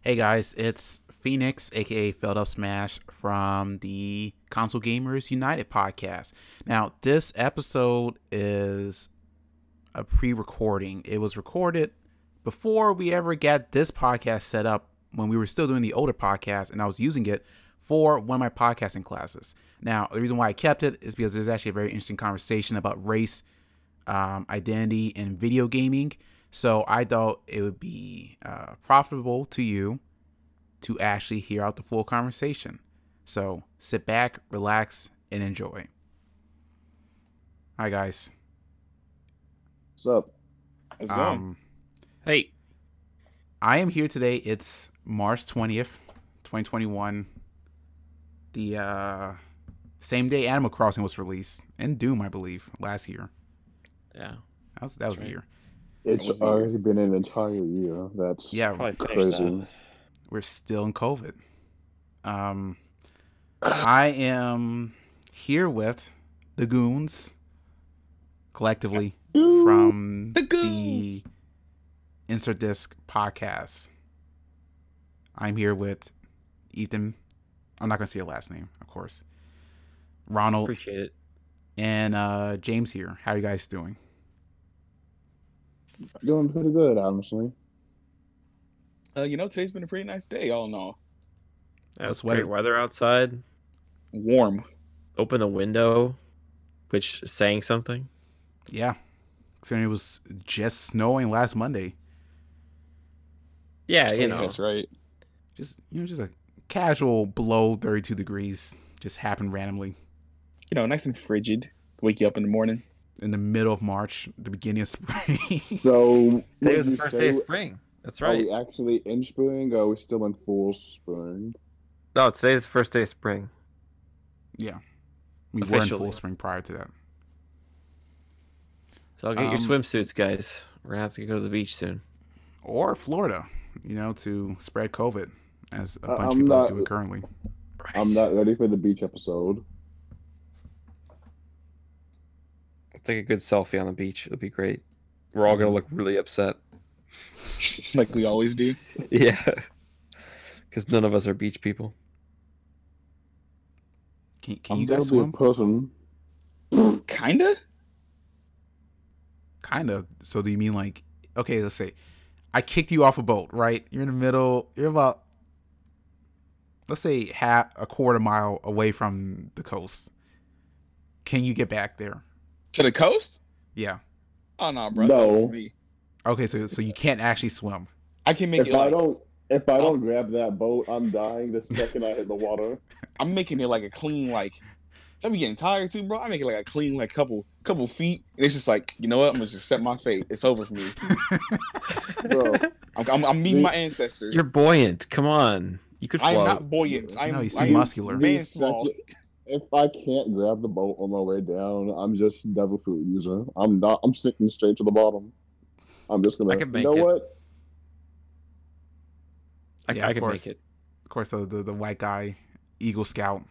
Hey guys, it's Phoenix, aka Felled Up Smash, from the Console Gamers United podcast. Now, this episode is a pre recording. It was recorded before we ever got this podcast set up when we were still doing the older podcast, and I was using it for one of my podcasting classes. Now, the reason why I kept it is because there's actually a very interesting conversation about race, um, identity, and video gaming. So I thought it would be uh, profitable to you to actually hear out the full conversation. So sit back, relax, and enjoy. Hi, guys. What's up? How's it going? Um, Hey, I am here today. It's March 20th, 2021. The uh, same day Animal Crossing was released, and Doom, I believe, last year. yeah, That was, that was That's a year. It's was the already been an entire year. That's Yeah, crazy. that. we're still in COVID. Um, I am here with the goons collectively from The Goons! Insert Disc podcast. I'm here with Ethan. I'm not gonna say your last name, of course. Ronald Appreciate it. and uh, James here. How you guys doing? Doing pretty good, honestly. Uh, you know, today's been a pretty nice day, all in all. That's great weather- weather outside. Warm. Open the window, which is saying something. Yeah, considering it was just snowing last Monday. Yeah, you Yeah, know. That's right. Just you know, just a casual below 32 degrees just happened randomly You know, nice and frigid. Wake you up in the morning. In the middle of March, the beginning of spring. So, Today would was the first say- day of spring. That's right. Are right. we actually in spring or are we still in full spring? No, today's the first day of spring. yeah, we were in full spring prior to that. So I'll get your Um, swimsuits, guys. We're gonna have to go to the beach soon. Or Florida, you know, to spread COVID, as a Uh, bunch of I'm people are not- doing currently. I'm not ready for the beach episode. Take a good selfie on the beach. It'll be great. We're all gonna mm-hmm. look really upset. like we always do. Yeah, because none of us are beach people. Can, can I'm you guys swim? be a person. Kinda? Kind of. So do you mean like, okay, let's say, I kicked you off a boat, right? You're in the middle. You're about, let's say, half a quarter mile away from the coast. Can you get back there? To the coast? Yeah. Oh no, bro. No. for me. Okay, so so you can't actually swim. I can make If it I like don't, if I I'll- don't grab that boat, I'm dying the second I hit the water. I'm making it like a clean like I'm getting tired too, bro. I make it like a clean like couple couple feet. And it's just like, you know what? I'm gonna just set my fate. It's over for me. Bro, I'm, I'm, I'm meeting The- my ancestors. You're buoyant. Come on, you could I am not buoyant. I am, No, you seem I am muscular. Man small. second- if I can't grab the boat on my way down, I'm just devil fruit user. I'm not. I'm sinking straight to the bottom. I'm just gonna. I can you know it. what? I, Yeah, I can course. make it. Of course, the the, the white guy, Eagle Scout.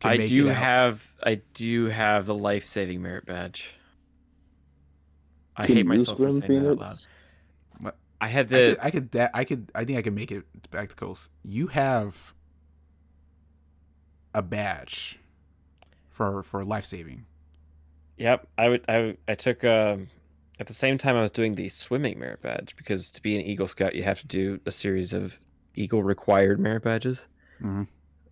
can I make do it have I do have the life saving merit badge. I Can hate myself for swim, saying that out loud. Phoenix? I had I the could, I could, da- I could, I think I can make it back to coast. You have a badge for for life saving. Yep, I would. I I took um, at the same time I was doing the swimming merit badge because to be an Eagle Scout you have to do a series of Eagle required merit badges. Mhm.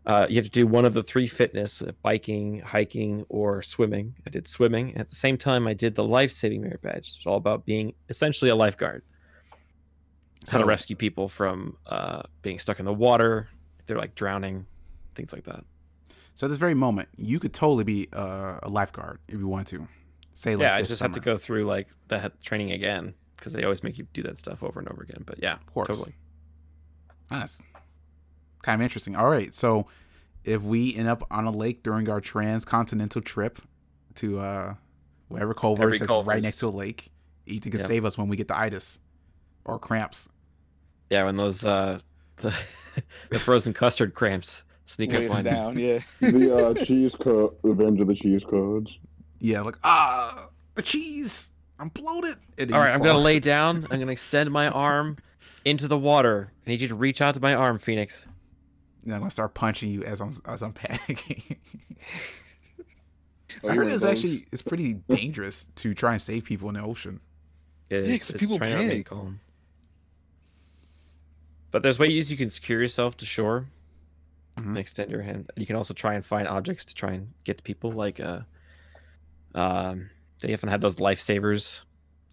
Uh, you have to do one of the three fitness: uh, biking, hiking, or swimming. I did swimming. At the same time, I did the life saving merit badge. It's all about being essentially a lifeguard. It's how to rescue people from uh, being stuck in the water if they're like drowning, things like that. So at this very moment, you could totally be uh, a lifeguard if you want to. Say like yeah, I just summer. have to go through like that training again because they always make you do that stuff over and over again. But yeah, Of course. totally. That's kind of interesting. All right, so if we end up on a lake during our transcontinental trip to uh, whatever Culver's that's right next to a lake, Ethan can Yep. save us when we get the itis or cramps. Yeah, when those uh the, the frozen custard cramps sneak up on down, yeah. the uh, cheese curd, Revenge of the Cheese Curds. Yeah, like ah, the cheese. I'm bloated. And then All you right, I'm gonna lay down. I'm gonna extend my arm into the water I need you to reach out to my arm, Phoenix. And I'm gonna start punching you as I'm as I'm panicking. Oh, I heard one it's of actually it's pretty dangerous to try and save people in the ocean. It is. Yeah, 'cause it's people trying to remain panic. calm. But there's ways you can secure yourself to shore Mhm. and extend your hand. You can also try and find objects to try and get to people. Like, uh, um, they often have those lifesavers.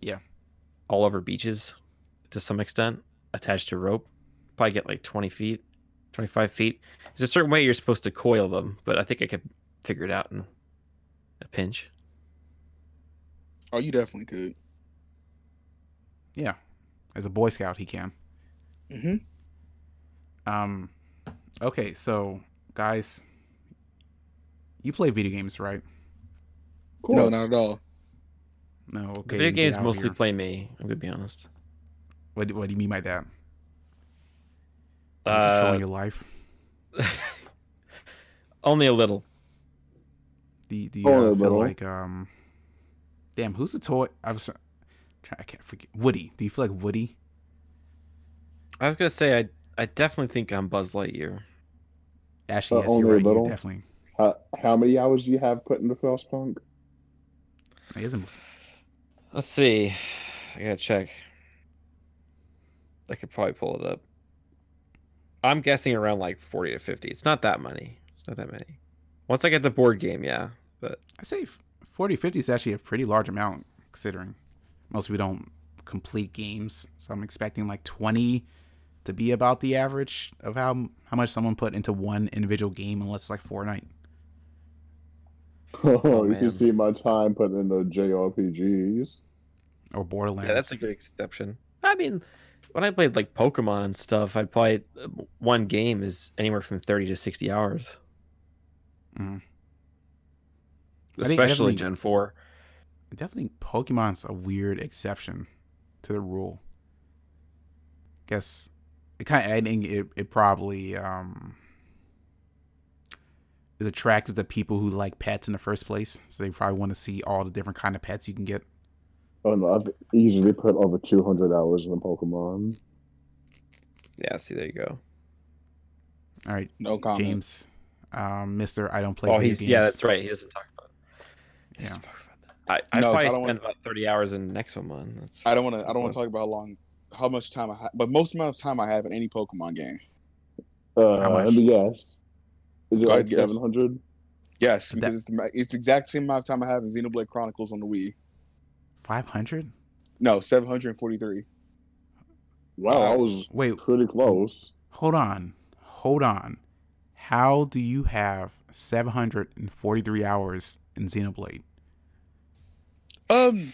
Yeah. All over beaches, to some extent, attached to rope. Probably get like 20 feet, 25 feet. There's a certain way you're supposed to coil them, but I think I could figure it out in a pinch. Oh, you definitely could. Yeah, as a Boy Scout, he can. Mm-hmm. Um, okay, so guys, you play video games, right? Cool. No, not at all. No, okay. The video games mostly play me. I'm gonna be honest. What, do- what do you mean by that? it Uh, controlling your life? only a little. Do, do you uh, feel little. like um? Damn, who's the toy? I was trying. I can't forget. Woody. Do you feel like Woody? I was gonna say I I definitely think I'm Buzz Lightyear. Actually, Uh, yes, you're only a right. You definitely. How, how many hours do you have put into Frostpunk? He isn't. Let's see. I gotta check. I could probably pull it up. I'm guessing around like 40 to 50. It's not that many. It's not that many. Once I get the board game, yeah. But I say 40, 50 is actually a pretty large amount considering most people don't complete games. So I'm expecting like 20 to be about the average of how how much someone put into one individual game, unless it's like Fortnite. Oh, Oh, you man. can see my time put into JRPGs. or Borderlands. yeah, that's a good exception. I mean, when I played like Pokemon and stuff, I'd play uh, one game is anywhere from 30 to 60 hours. Mm-hmm. I think Especially Gen 4. I definitely Pokemon's a weird exception to the rule. Guess it kind of I think it, it probably um is attractive to people who like pets in the first place. So they probably want to see all the different kind of pets you can get. Oh no, I've easily put over 200 hours in the Pokemon. Yeah, see, there you go. All right, No comment. James, um, Mister, I don't play. oh, he's games. yeah, that's right. He doesn't talk about. He Yeah. about that. I I No, so I probably don't spend want- about 30 hours in Nexomon. That's I don't want to. I don't want to talk about how long, how much time I have, but most amount of time I have in any Pokemon game. Uh, How much? let me guess. Is it Go like 700? Yes, That- because it's the, it's the exact same amount of time I have in Xenoblade Chronicles on the Wii. Five hundred. No, seven hundred and forty-three. Wow, I was Wait, pretty close. hold on, hold on. How do you have seven hundred and forty-three hours in Xenoblade? Um,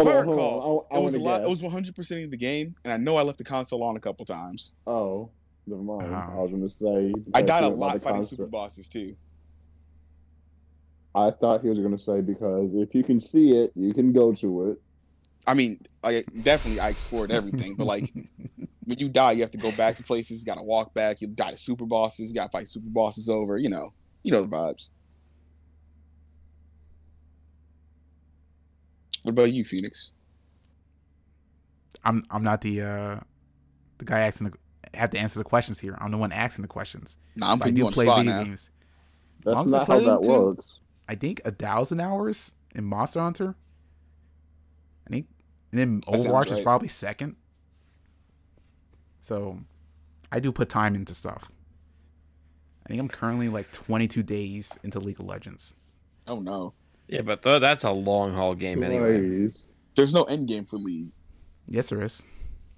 if Hold I on, hold recall, on. I, I it was a wanna lot. It was one hundred percent of the game, and I know I left the console on a couple times. Oh, never mind. Oh. I was gonna say. I died a you were about lot fighting concept- super bosses too. I thought he was gonna say because if you can see it, you can go to it. I mean, I definitely I explored everything, but like when you die, you have to go back to places. You got to walk back. You die to super bosses. You got to fight super bosses over. You know, you know the vibes. What about you, Phoenix? I'm I'm not the uh the guy asking the have to answer the questions here. I'm the one asking the questions. Nah, I'm putting do you on play spot video now. games. That's long as I not put how that into- works. I think a thousand hours in Monster Hunter. I think, and then That sounds Overwatch is probably second. So, I do put time into stuff. I think I'm currently like 22 days into League of Legends. Oh no, yeah, but th- that's a long haul game anyway. Nice. there's no end game for League. Yes, there is.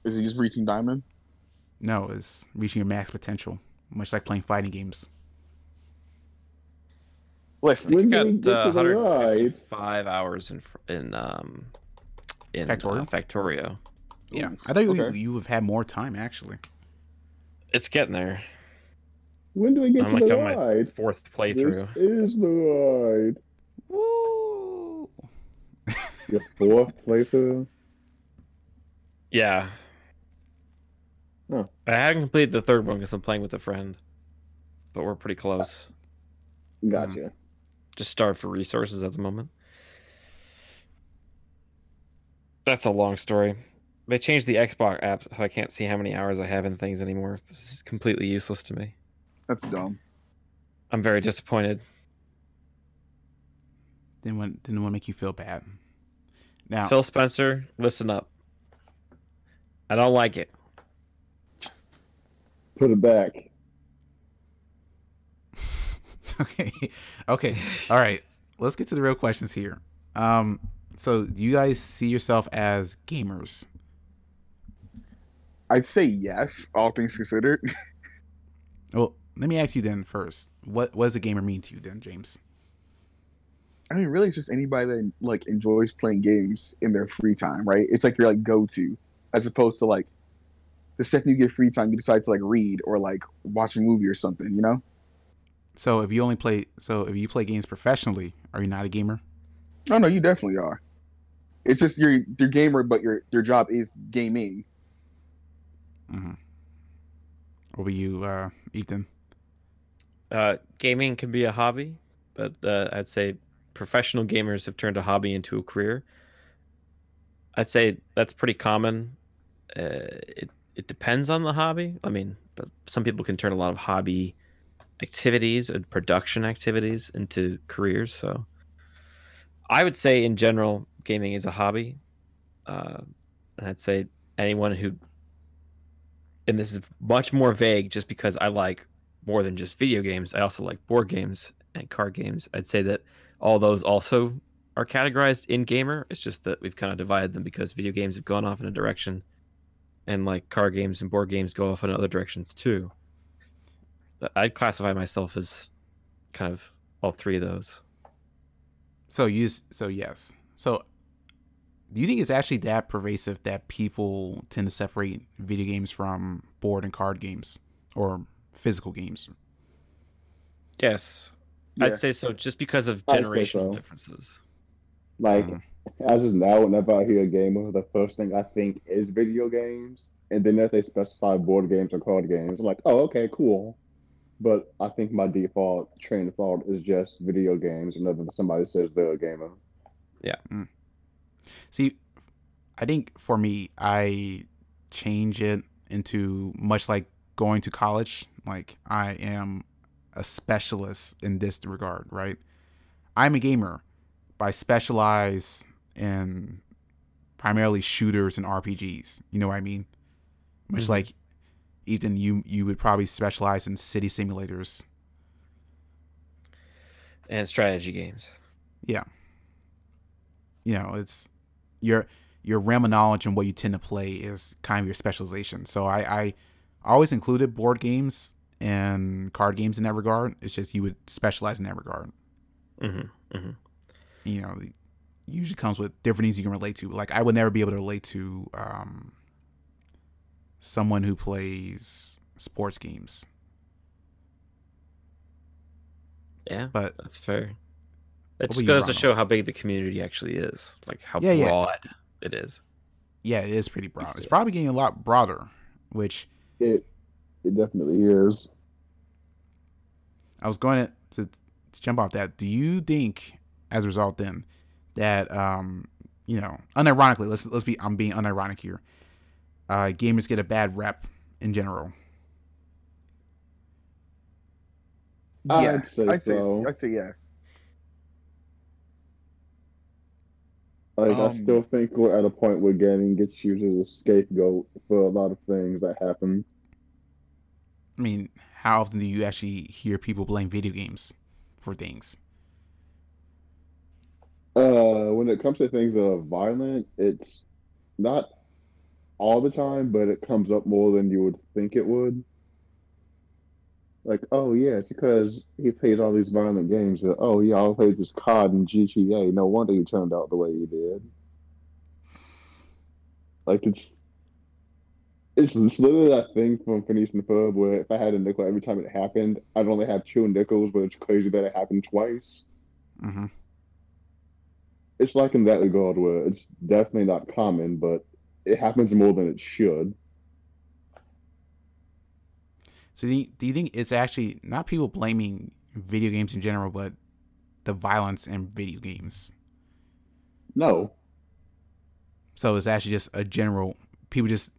Is he just reaching diamond? No, it's reaching your max potential, much like playing fighting games. Listen, When I do we got get uh, to ride? 155 hours in fr- in um in Factorio? Uh, Factorio. Yeah, Ooh, I thought you okay. you have had more time actually. It's getting there. When do we get I'm to like the on my ride? fourth playthrough. This is the ride. Woo! Your fourth playthrough. Yeah. Huh. I haven't completed the third one because I'm playing with a friend, but we're pretty close. Gotcha. Mm. Just starved for resources at the moment. That's a long story. They changed the Xbox app, so I can't see how many hours I have in things anymore. This is completely useless to me. That's dumb. I'm very disappointed. Didn't want didn't want to make you feel bad. Now, Phil Spencer, listen up. I don't like it. Put it back. okay, okay, all right. Let's get to the real questions here. Um, so do you guys see yourself as gamers? I'd say yes, all things considered. Well, let me ask you then first. What what does a gamer mean to you then, James? I mean, really, it's just anybody that like enjoys playing games in their free time, right? It's like your like go to, as opposed to like the second you get free time, you decide to like read or like watch a movie or something, you know? So if you only play, so if you play games professionally, are you not a gamer? Oh no, you definitely are. It's just you're you're gamer, but your your job is gaming. Mm-hmm. What about you, uh, Ethan? Uh, gaming can be a hobby, but uh, I'd say professional gamers have turned a hobby into a career. I'd say that's pretty common. Uh, it it depends on the hobby. I mean, but some people can turn a lot of hobby activities and production activities into careers. So, I would say in general, gaming is a hobby, uh, and I'd say anyone who, and this is much more vague, just because I like more than just video games. I also like board games and card games. I'd say that all those also are categorized in gamer. It's just that we've kind of divided them because video games have gone off in a direction and like card games and board games go off in other directions too. But I'd classify myself as kind of all three of those. So you, so yes. So do you think it's actually that pervasive that people tend to separate video games from board and card games or physical games? Yes. Yeah. I'd say so just because of I'd generational so. differences. Like Mhm. as of now, whenever I hear a gamer, the first thing I think is video games, and then if they specify board games or card games, I'm like, oh, okay, cool. But I think my default train of thought is just video games whenever somebody says they're a gamer. Yeah. See, I think for me, I change it into much like going to college. Like I am a specialist in this regard, right? I'm a gamer, but I specialize in primarily shooters and RPGs. You know what I mean? Much Mhm. like Ethan, you you would probably specialize in city simulators. And strategy games. Yeah. You know, it's your your realm of knowledge and what you tend to play is kind of your specialization. So I, I always included board games and card games in that regard. It's just you would specialize in that regard. Mm-hmm. Mm-hmm. You know, usually comes with different things you can relate to. Like I would never be able to relate to um, someone who plays sports games, Yeah, but that's fair. It just goes to show how big the community actually is, like how Yeah, yeah. broad it is. yeah, it is pretty broad. It's probably getting a lot broader, which It it definitely is. I was going to, to, to jump off that. Do you think, as a result, then, that um, you know, unironically, let's let's be, I'm being unironic here. Uh, gamers get a bad rep in general. Yeah, I'd say I say so. I say yes. Like I Um, still think we're at a point where gaming gets used as a scapegoat for a lot of things that happen. I mean, how often do you actually hear people blame video games for things? Uh, when it comes to things that are violent, it's not all the time, but it comes up more than you would think it would. Like, oh yeah, it's because he plays all these violent games. That, oh yeah, I plays this COD and GTA. No wonder he turned out the way he did. Like it's it's, it's literally that thing from Phineas and Ferb where if I had a nickel every time it happened, I'd only have two nickels, but it's crazy that it happened twice hmm it's like in that regard where it's definitely not common, but it happens more than it should. So do you, do you think it's actually not people blaming video games in general, but the violence in video games? No, So it's actually just a general people just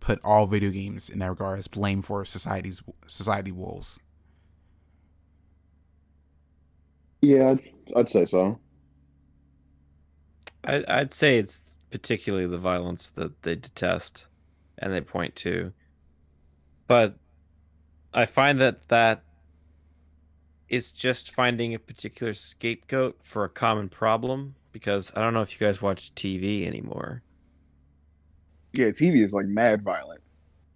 put all video games in that regard as blame for society's society woes. Yeah, I'd, I'd say so. I, I'd say it's particularly the violence that they detest and they point to. But I find that that is just finding a particular scapegoat for a common problem because I don't know if you guys watch TV anymore. Yeah, TV is like mad violent.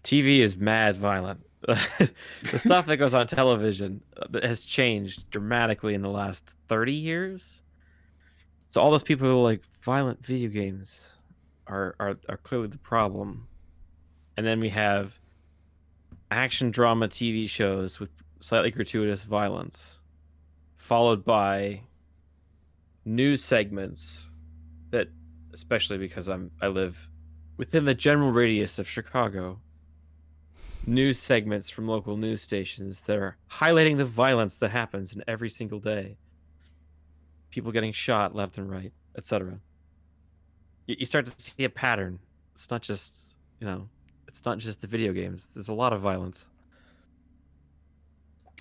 TV is mad violent. the stuff that goes on television uh, has changed dramatically in the last 30 years. So all those people who like violent video games are, are are clearly the problem. And then we have action drama TV shows with slightly gratuitous violence, followed by news segments that especially because I'm I live within the general radius of Chicago news segments from local news stations that are highlighting the violence that happens in every single day. People getting shot left and right, etc. You, start to see a pattern. It's not just, you know, it's not just the video games. There's a lot of violence.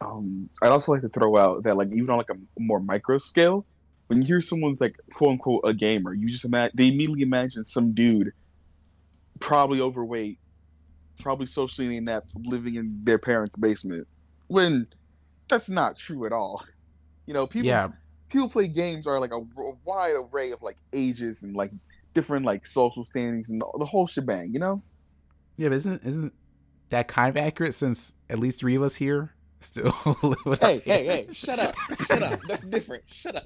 Um, I'd also like to throw out that like even on like a more micro scale, when you hear someone's like quote unquote a gamer, you just imagine they immediately imagine some dude, probably overweight, probably socially inept, living in their parents' basement. When that's not true at all. You know, people Yeah, people play games are like a, a wide array of like ages and like different like social standings and the, the whole shebang. You know. yeah, but isn't isn't that kind of accurate since at least three of us here still live Hey, hey, hey! Shut up! Shut up! That's different. Shut up.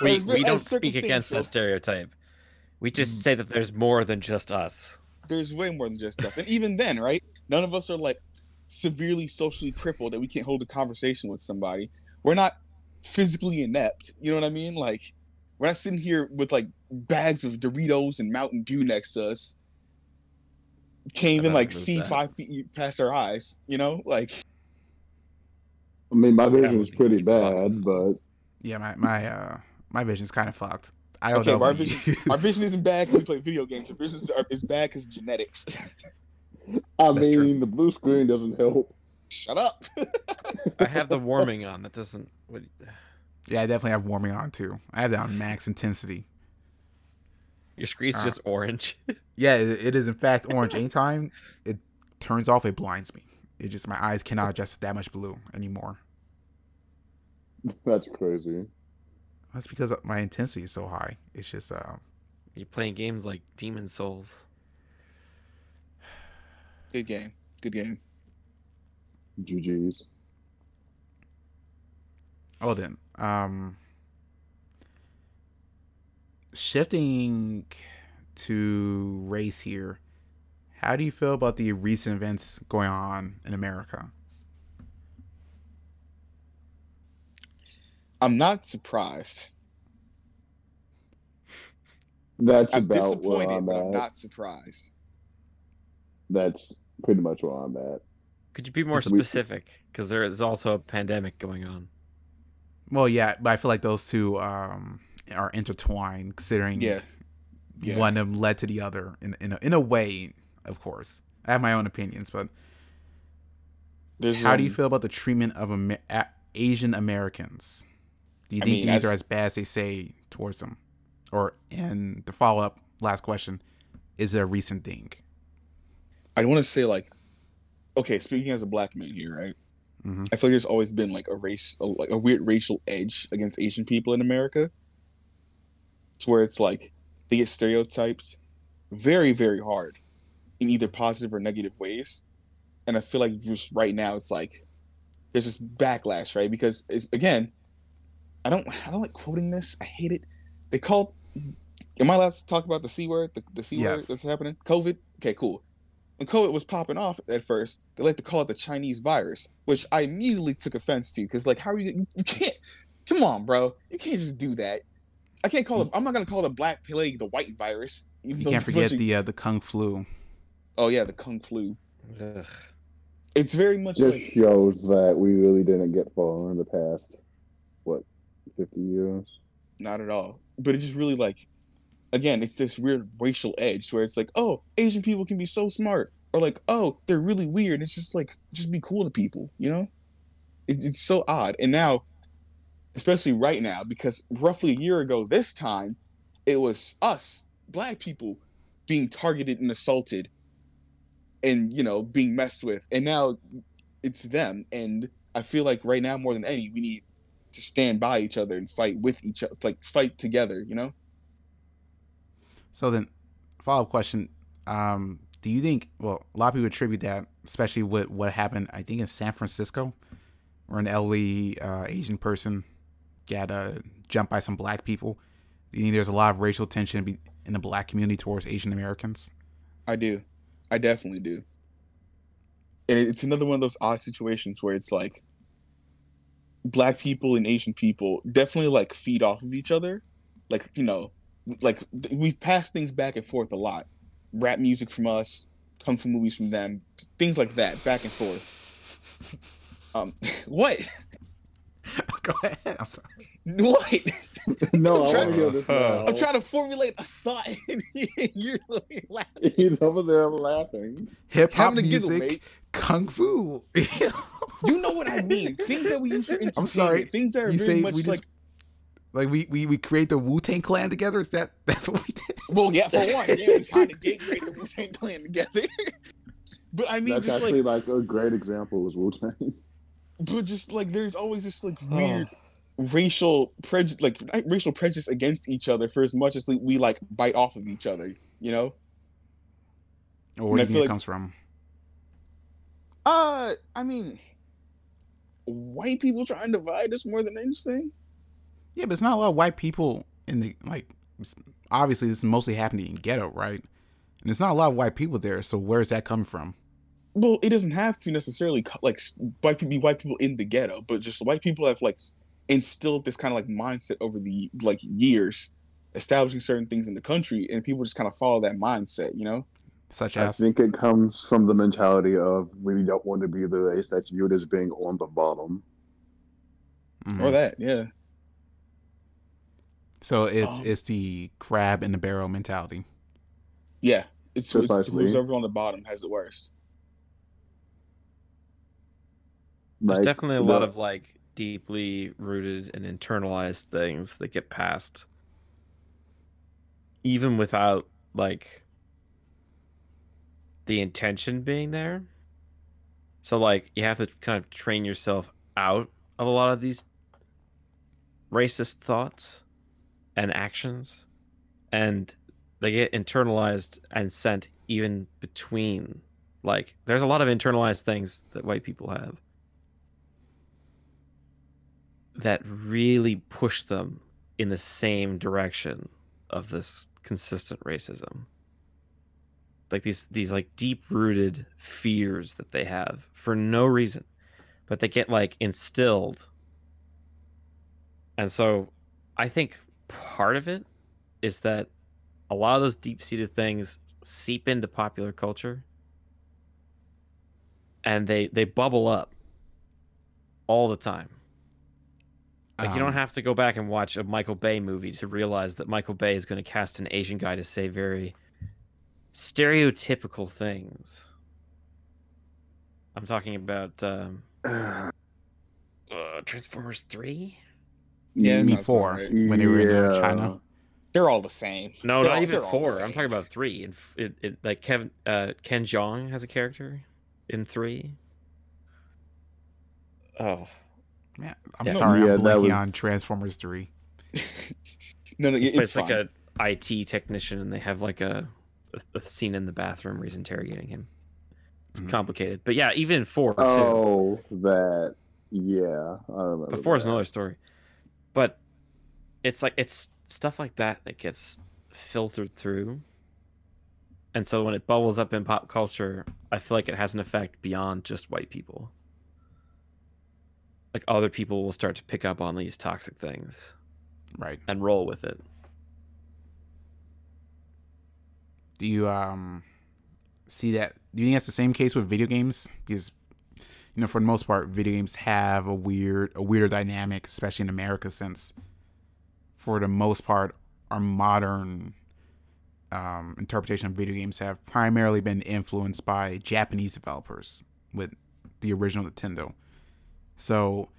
We, It's very- we don't speak against that stereotype. We just say that there's more than just us. There's way more than just us, and even then, right? None of us are like severely socially crippled that we can't hold a conversation with somebody. We're not physically inept. You know what I mean? Like we're not sitting here with like bags of Doritos and Mountain Dew next to us. Can't even like see that. five feet past our eyes. You know, like I mean, my vision with is pretty pizza boxes. bad, but Yeah, my my uh my vision's kind of fucked. I don't Okay, know. our vision- our vision isn't bad because we play video games. Our vision is- is bad because genetics. I That's mean, true. the blue screen doesn't help. Shut up. I have the warming on. That doesn't. What, yeah, I definitely have warming on too. I have that on max intensity. your screen's Ah. just orange. Yeah, it, it is in fact orange. Anytime it turns off, it blinds me. It just my eyes cannot adjust to that much blue anymore. That's crazy. That's because my intensity is so high. It's just uh, You're playing games like Demon Souls. Good game. Good game. GG's. oh then um, shifting to race here. How do you feel about the recent events going on in America? I'm not surprised. That's I'm about where I'm but at. I'm not surprised. That's pretty much where I'm at. Could you be more specific? Because there is also a pandemic going on. Well, yeah, but I feel like those two um, are intertwined, considering Yeah. Yeah. one of them led to the other in in a, in a way. Of course, I have my own opinions, but There's, how do you feel about the treatment of Amer- Asian Americans? Do you I think mean, these are as- bad as they say towards them? Or and the follow up last question is it a recent thing? I want to say like, okay, speaking as a black man here, right? hmm I feel like there's always been like a race, a, like a weird racial edge against Asian people in America. It's where it's like they get stereotyped very, very hard in either positive or negative ways. And I feel like just right now it's like there's this backlash, right? Because it's again, I don't I don't like quoting this. I hate it. They call Am I allowed to talk about the C word? The, the C word that's happening? COVID? Okay, cool. When COVID was popping off at first, they like to call it the Chinese virus, which I immediately took offense to because, like, how are you? You, you can't. Come on, bro. You can't just do that. I can't call it. I'm not gonna call the Black Plague the white virus. even You can't forget bunch the uh, the kung flu. Oh yeah, the Kung Flu. Ugh. It's very much Just like shows that we really didn't get far in the past, what, 50 years? not at all, but it just really like again, it's this weird racial edge where it's like, oh, Asian people can be so smart, or like, oh, they're really weird. It's just like, just be cool to people, you know? It, it's so odd. And now, especially right now, because roughly a year ago this time, it was us, black people, being targeted and assaulted and, you know, being messed with. And now it's them. And I feel like right now, more than any, we need to stand by each other and fight with each other, like fight together, you know? So then, follow up question: um, Do you think? Well, a lot of people attribute that, especially with what happened. I think in San Francisco, where an elderly uh, Asian person got uh, jumped by some black people. Do you think there's a lot of racial tension in the black community towards Asian Americans? I do. I definitely do. And it's another one of those odd situations where it's like black people and Asian people definitely like feed off of each other. Like, you know, like we've passed things back and forth a lot. Rap music from us, kung fu movies from them, things like that, back and forth. Um, what? Go ahead. I'm sorry. What? no, I'm I trying, to hear this now. I'm trying to formulate a thought. You're laughing. He's over there laughing. Hip hop Having a giggle, music, mate. Kung fu. You know what I mean? Things that we use for entertainment. I'm sorry. Things that are You very say much we just like. like we we we create the Wu Tang Clan together. Is that that's what we did? Well, yeah, for one, yeah, we kind of did create the Wu Tang Clan together. but I mean, That's just actually like, like, a great example is Wu Tang. but just like, there's always this like weird racial prejudice, like racial prejudice against each other for as much as we, we like bite off of each other. You know? Or where do you think it like- comes from? Uh, I mean, white people try and divide us more than anything. Yeah, but it's not a lot of white people in the like. Obviously, this is mostly happening in ghetto, right? And it's not a lot of white people there. So where's that coming from? well, it doesn't have to necessarily like white people be white people in the ghetto, but just white people have like instilled this kind of like mindset over the like years, establishing certain things in the country, and people just kind of follow that mindset, you know? Such as I think it comes from the mentality of we don't want to be the race that's viewed as being on the bottom. Mhm. Or that, yeah. so it's Um, it's the crab in the barrel mentality. Yeah. It's, it's Precisely. who's over on the bottom has it worst. There's Like, definitely a lot the- of like deeply rooted and internalized things that get passed even without like the intention being there. So like you have to kind of train yourself out of a lot of these racist thoughts and actions and they get internalized and sent even between like there's a lot of internalized things that white people have that really push them in the same direction of this consistent racism like these these like deep rooted fears that they have for no reason but they get like instilled. And so i think part of it is that a lot of those deep seated things seep into popular culture and they they bubble up all the time. Like you don't Um, have to go back and watch a Michael Bay movie to realize that Michael Bay is going to cast an Asian guy to say very stereotypical things. I'm talking about um, uh, Transformers Three. Yeah, You that mean sounds four right. when they were in uh, Yeah. China? They're all the same. No, They're not all- even they're all the four. I'm talking about three. And it, it, like Kevin uh, Ken Jeong has a character in three. Oh, Yeah, I'm Yeah. sorry, Yeah, I'm that blanking was- on Transformers Three. no, no, He it's plays fine. like a IT technician, and they have like a, a, a scene in the bathroom where he's interrogating him. It's Mhm. complicated, but yeah, even in four too. Oh, that. Yeah. But four is another story. But it's like it's stuff like that that gets filtered through. And so when it bubbles up in pop culture, I feel like it has an effect beyond just white people. Like other people will start to pick up on these toxic things Right. and roll with it. Do you um see that? Do you think that's the same case with video games? Because you know, for the most part, video games have a weird, a weirder dynamic, especially in America, since for the most part, our modern um, interpretation of video games have primarily been influenced by Japanese developers with the original Nintendo. So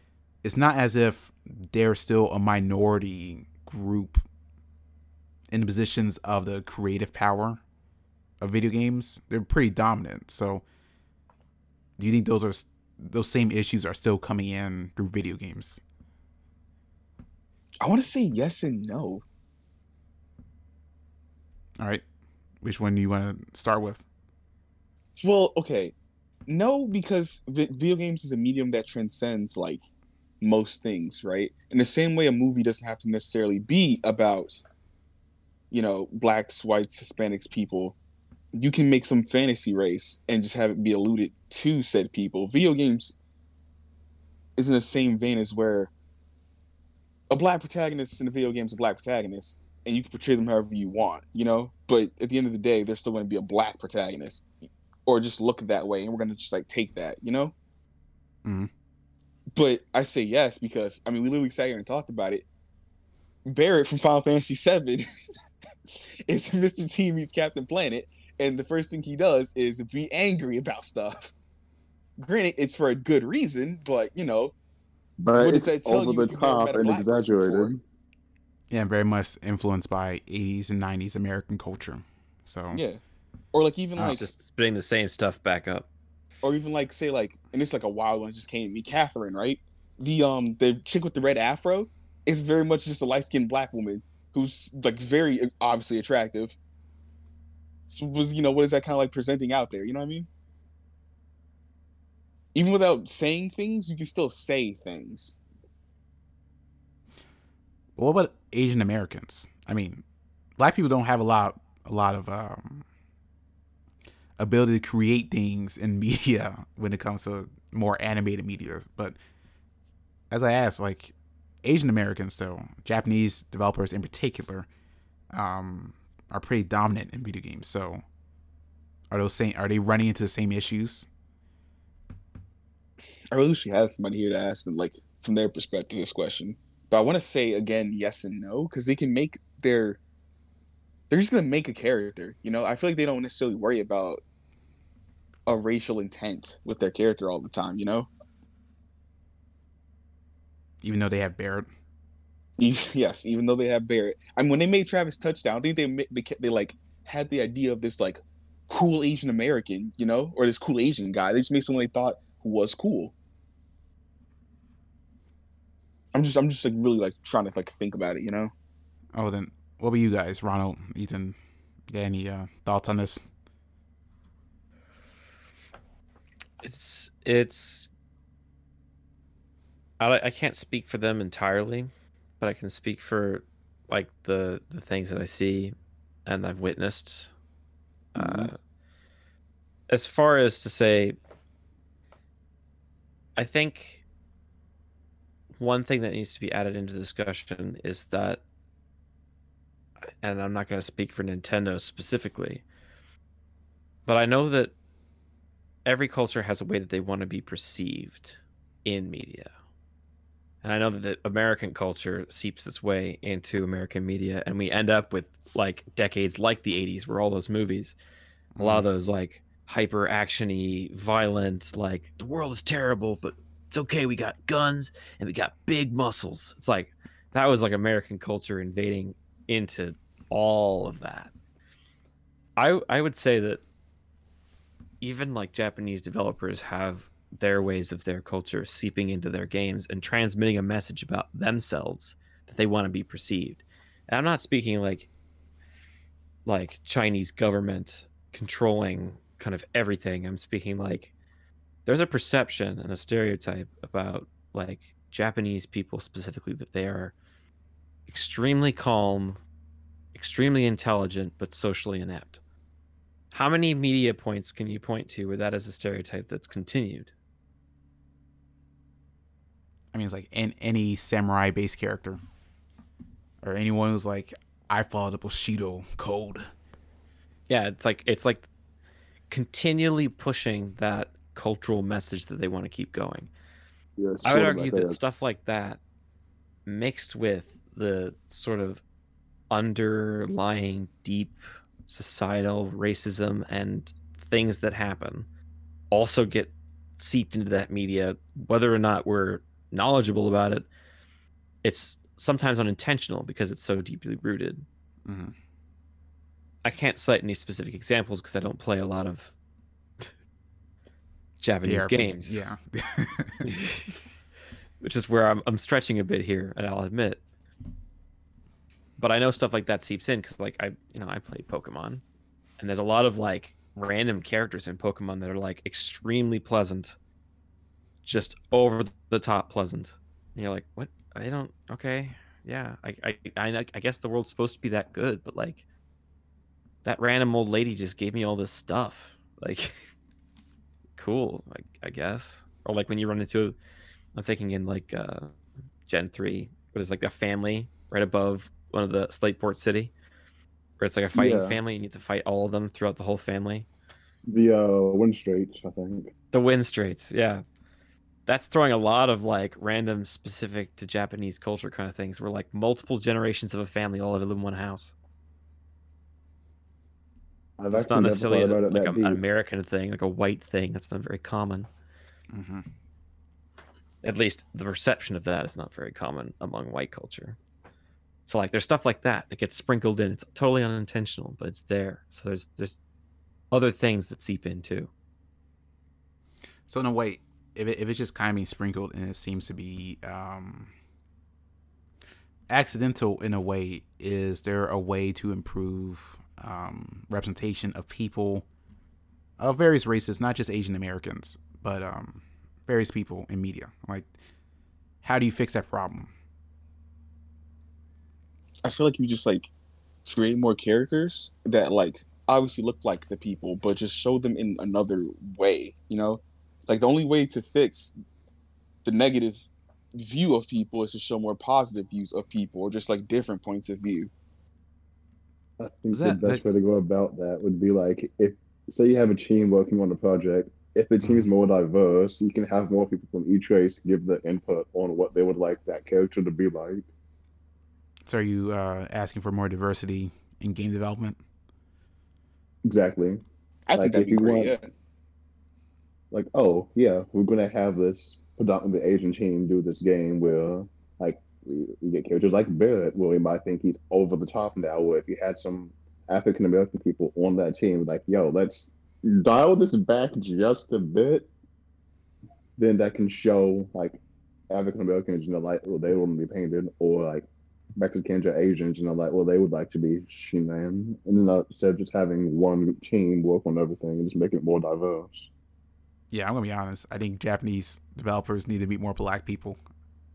it's not as if they're still a minority group in the positions of the creative power of video games. They're pretty dominant. So do you think those are those same issues are still coming in through video games? I want to say yes and no. All right. Which one do you want to start with? Well, okay. No, because video games is a medium that transcends like most things, right? In the same way, a movie doesn't have to necessarily be about, you know, blacks, whites, Hispanics, people. You can make some fantasy race and just have it be alluded to said people. Video games is in the same vein as where a black protagonist in a video game is a black protagonist, and you can portray them however you want, you know. But at the end of the day, they're still going to be a black protagonist, or just look that way, and we're going to just like take that, you know. Mhm. But I say yes because I mean we literally sat here and talked about it. Barrett from Final Fantasy VII is Mr. T meets Captain Planet, and the first thing he does is be angry about stuff. Granted, it's for a good reason, but you know, But What it's that over the if you've never top and exaggerated. Yeah, very much influenced by 80s and 90s American culture. So yeah. Or like even like just spitting the same stuff back up. or even like say like and it's like a wild one just came to me catherine right the um the chick with the red afro is very much just a light-skinned black woman who's like very obviously attractive so was you know what is that kind of like presenting out there you know what i mean even without saying things you can still say things what about Asian Americans? I mean, black people don't have a lot a lot of um ability to create things in media when it comes to more animated media. But as I asked, like Asian Americans though, Japanese developers in particular, um, are pretty dominant in video games. So are those same are they running into the same issues? i really wish we had somebody here to ask them like from their perspective this question but i want to say again yes and no because they can make their they're just gonna make a character you know i feel like they don't necessarily worry about a racial intent with their character all the time you know Even though they have Barrett. Even- yes even though they have barrett i mean when they made travis touchdown i think they they, kept- they like had the idea of this like cool asian american you know or this cool asian guy they just made someone they thought who was cool i'm just i'm just like really like trying to like think about it you know Oh, then what about you guys, Ronald, Ethan? Got any uh, thoughts on this? It's it's. I I can't speak for them entirely, but I can speak for like the the things that I see and I've witnessed. Uh, as far as to say, I think one thing that needs to be added into the discussion is that, and I'm not going to speak for Nintendo specifically, but I know that every culture has a way that they want to be perceived in media. And I know that the American culture seeps its way into American media, and we end up with like decades like the 80s, where all those movies, a lot of mm-hmm. those like hyper actiony, violent, like the world is terrible, but it's okay. We got guns and we got big muscles. It's like that was like American culture invading into all of that. I I would say that even like Japanese developers have their ways of their culture seeping into their games and transmitting a message about themselves that they want to be perceived. And I'm not speaking like like Chinese government controlling kind of everything. I'm speaking like there's a perception and a stereotype about like Japanese people specifically that they are extremely calm, extremely intelligent, but socially inept. How many media points can you point to where that is a stereotype that's continued? I mean, it's like in any samurai based character or anyone who's like, I follow the Bushido code. Yeah, it's like it's like continually pushing that cultural message that they want to keep going. Yeah, I would argue like that stuff like that mixed with the sort of underlying deep societal racism and things that happen also get seeped into that media, whether or not we're knowledgeable about it. It's sometimes unintentional because it's so deeply rooted. Mhm. I can't cite any specific examples because I don't play a lot of Japanese JRPG. games. Yeah. which is where I'm, I'm stretching a bit here, and I'll admit. But I know stuff like that seeps in because, like, I you know I play Pokemon, and there's a lot of like random characters in Pokemon that are like extremely pleasant, just over the top pleasant. And you're like, what? I don't. Okay, yeah. I I I, I guess the world's supposed to be that good, but like, that random old lady just gave me all this stuff. Like, cool. I, I guess. Or like when you run into I'm thinking in like uh, Gen three, where there's like a family right above one of the Slateport City, where it's like a fighting Yeah. family. And you have to fight all of them throughout the whole family. The uh, Winstrates, I think. The Wind Straits, yeah, that's throwing a lot of like random, specific to Japanese culture kind of things, where like multiple generations of a family all live in one house. I've It's not necessarily a, about it like a, an. American thing, like a white thing. That's not very common. hmm at least the perception of that is not very common among white culture. So like there's stuff like that that gets sprinkled in. It's totally unintentional, but it's there. So there's there's other things that seep in too. So in a way, if it, if it's just kind of being sprinkled and it seems to be um, accidental in a way, is there a way to improve um, representation of people of various races, not just Asian Americans, but um, various people in media? Like, how do you fix that problem? I feel like you just like create more characters that like obviously look like the people, but just show them in another way. You know, like the only way to fix the negative view of people is to show more positive views of people, or just like different points of view. I think Is the best that- way to go about that would be like if say you have a team working on a project, if the team is more diverse, you can have more people from each race give the input on what they would like that character to be like. So are you uh, asking for more diversity in game development? Exactly. I Like, think that'd if be you great. want- yeah. Like, oh yeah, we're gonna have this predominantly Asian team do this game where like we, we get characters like Barrett, where we might think he's over the top now. Where if you had some African American people on that team, like, yo, let's dial this back just a bit, then that can show like African Americans, you know, like well, they to be painted, or like Mexicans or Asians, you know, like well, they would like to be Shinan, and then uh, instead of just having one team work on everything and just make it more diverse. Yeah, I'm gonna be honest. I think Japanese developers need to meet more black people.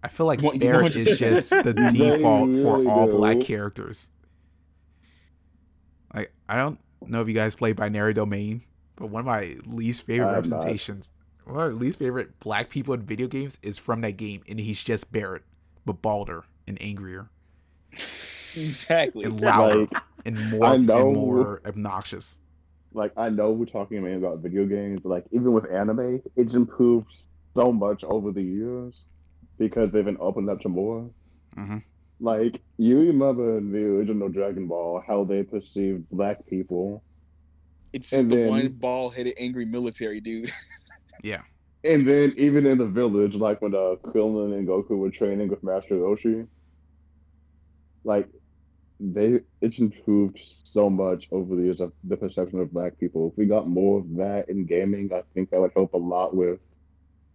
I feel like Barrett is just the default for all do. black characters. Like I don't know if you guys play Binary Domain, but one of my least favorite I have not. representations, one of my least favorite black people in video games is from that game, and he's just Barrett, but balder and angrier exactly. and louder Like, and more and more obnoxious. Like I know we're talking mainly about video games, but like even with anime, it's improved so much over the years because they've been opened up to more. hmm Like you remember in the original Dragon Ball how they perceived black people, It's just the then- one bald headed angry military dude. Yeah, and then even in the village, like when uh, Krillin and Goku were training with Master Roshi, like they it's improved so much over the years of the perception of black people. If we got more of that in gaming, I think that would help a lot with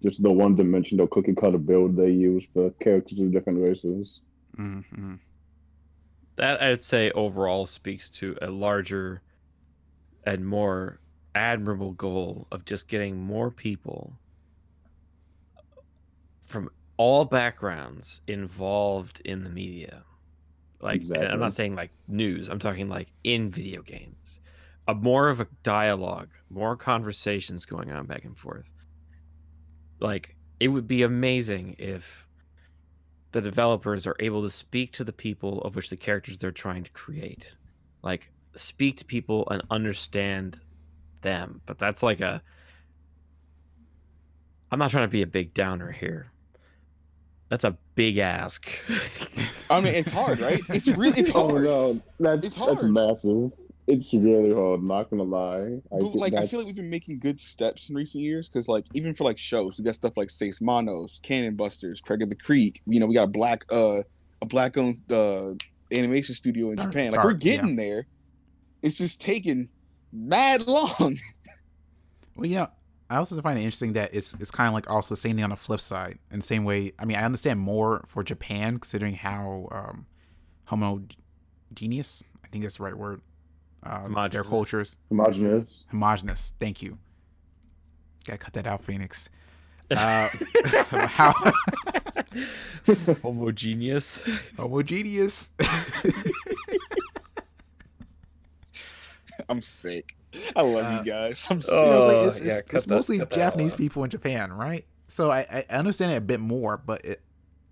just the one dimensional cookie cutter build they use for characters of different races. hmm That I'd say overall speaks to a larger and more admirable goal of just getting more people from all backgrounds involved in the media. Like and I'm not saying like news, I'm talking like in video games. A more of a dialogue, more conversations going on back and forth. Like it would be amazing if the developers are able to speak to the people of which the characters they're trying to create. Like speak to people and understand them. But that's like a I'm not trying to be a big downer here. That's a big ask. I mean, it's hard, right? It's really it's Oh hard. no, that's It's that's massive. It's really hard. Not gonna lie. But, think like I feel like we've been making good steps in recent years because like even for like shows, we got stuff like Seis Manos, Cannon Busters, Craig of the Creek. You know, we got a black uh a black owned uh animation studio in Dark- Japan. Like we're dark, yeah. getting there. It's just taking mad long. Well, you know, I also find it interesting that it's it's kind of like also the same thing on the flip side. In the same way, I mean, I understand more for Japan considering how um, homogeneous. I think that's the right word. Uh, their Homogeneous. cultures homogenous. homogenous. Thank you. Gotta cut that out, Phoenix. Uh, how Homogeneous. homogeneous. I'm sick. I love Uh, you guys. I'm you know, it's, like, Oh, it's, it's, yeah, cut it's that- mostly that Japanese people in Japan, right? So I, I understand it a bit more, but it,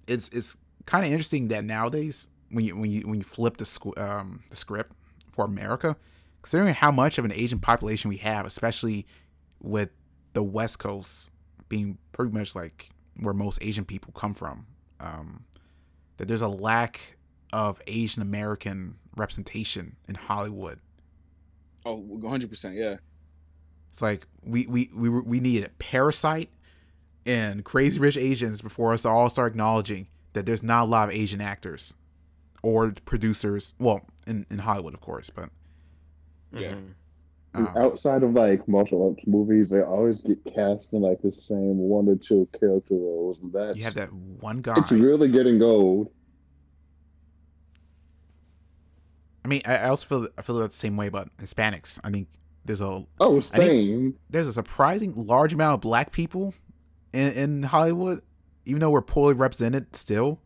it's it's kind of interesting that nowadays when you when you when you flip the squ- um the script for America, considering how much of an Asian population we have, especially with the West Coast being pretty much like where most Asian people come from, um, that there's a lack of Asian American representation in Hollywood. Oh, 100 percent. Yeah. It's like we we we were- we needed Parasite and Crazy Rich Asians before us all start acknowledging that there's not a lot of Asian actors or producers. Well, in in Hollywood, of course, but Yeah. Mhm. um, Outside of like martial arts movies, they always get cast in like the same one or two character roles, and that's you have that one guy. it's really getting old. I mean, I, I also feel I feel that the same way about Hispanics. I think there's a Oh, same. there's a surprising large amount of black people in, in Hollywood, even though we're poorly represented still.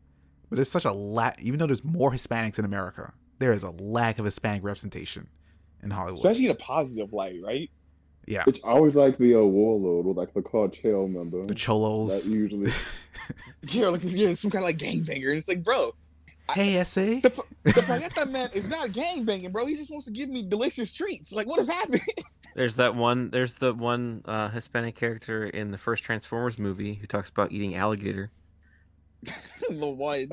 But there's such a lack, even though there's more Hispanics in America, there is a lack of Hispanic representation in Hollywood. Especially in a positive light, right? yeah, It's always like the uh, warlord or like the cartel member. the cholos. That usually. Yeah, like yeah, some kind of like gangbanger. And it's like, bro, hey, SA. the the paleta man is not gang banging, bro. He just wants to give me delicious treats. Like, what is happening? There's that one. There's the one uh, Hispanic character in the first Transformers movie who talks about eating alligator. the one.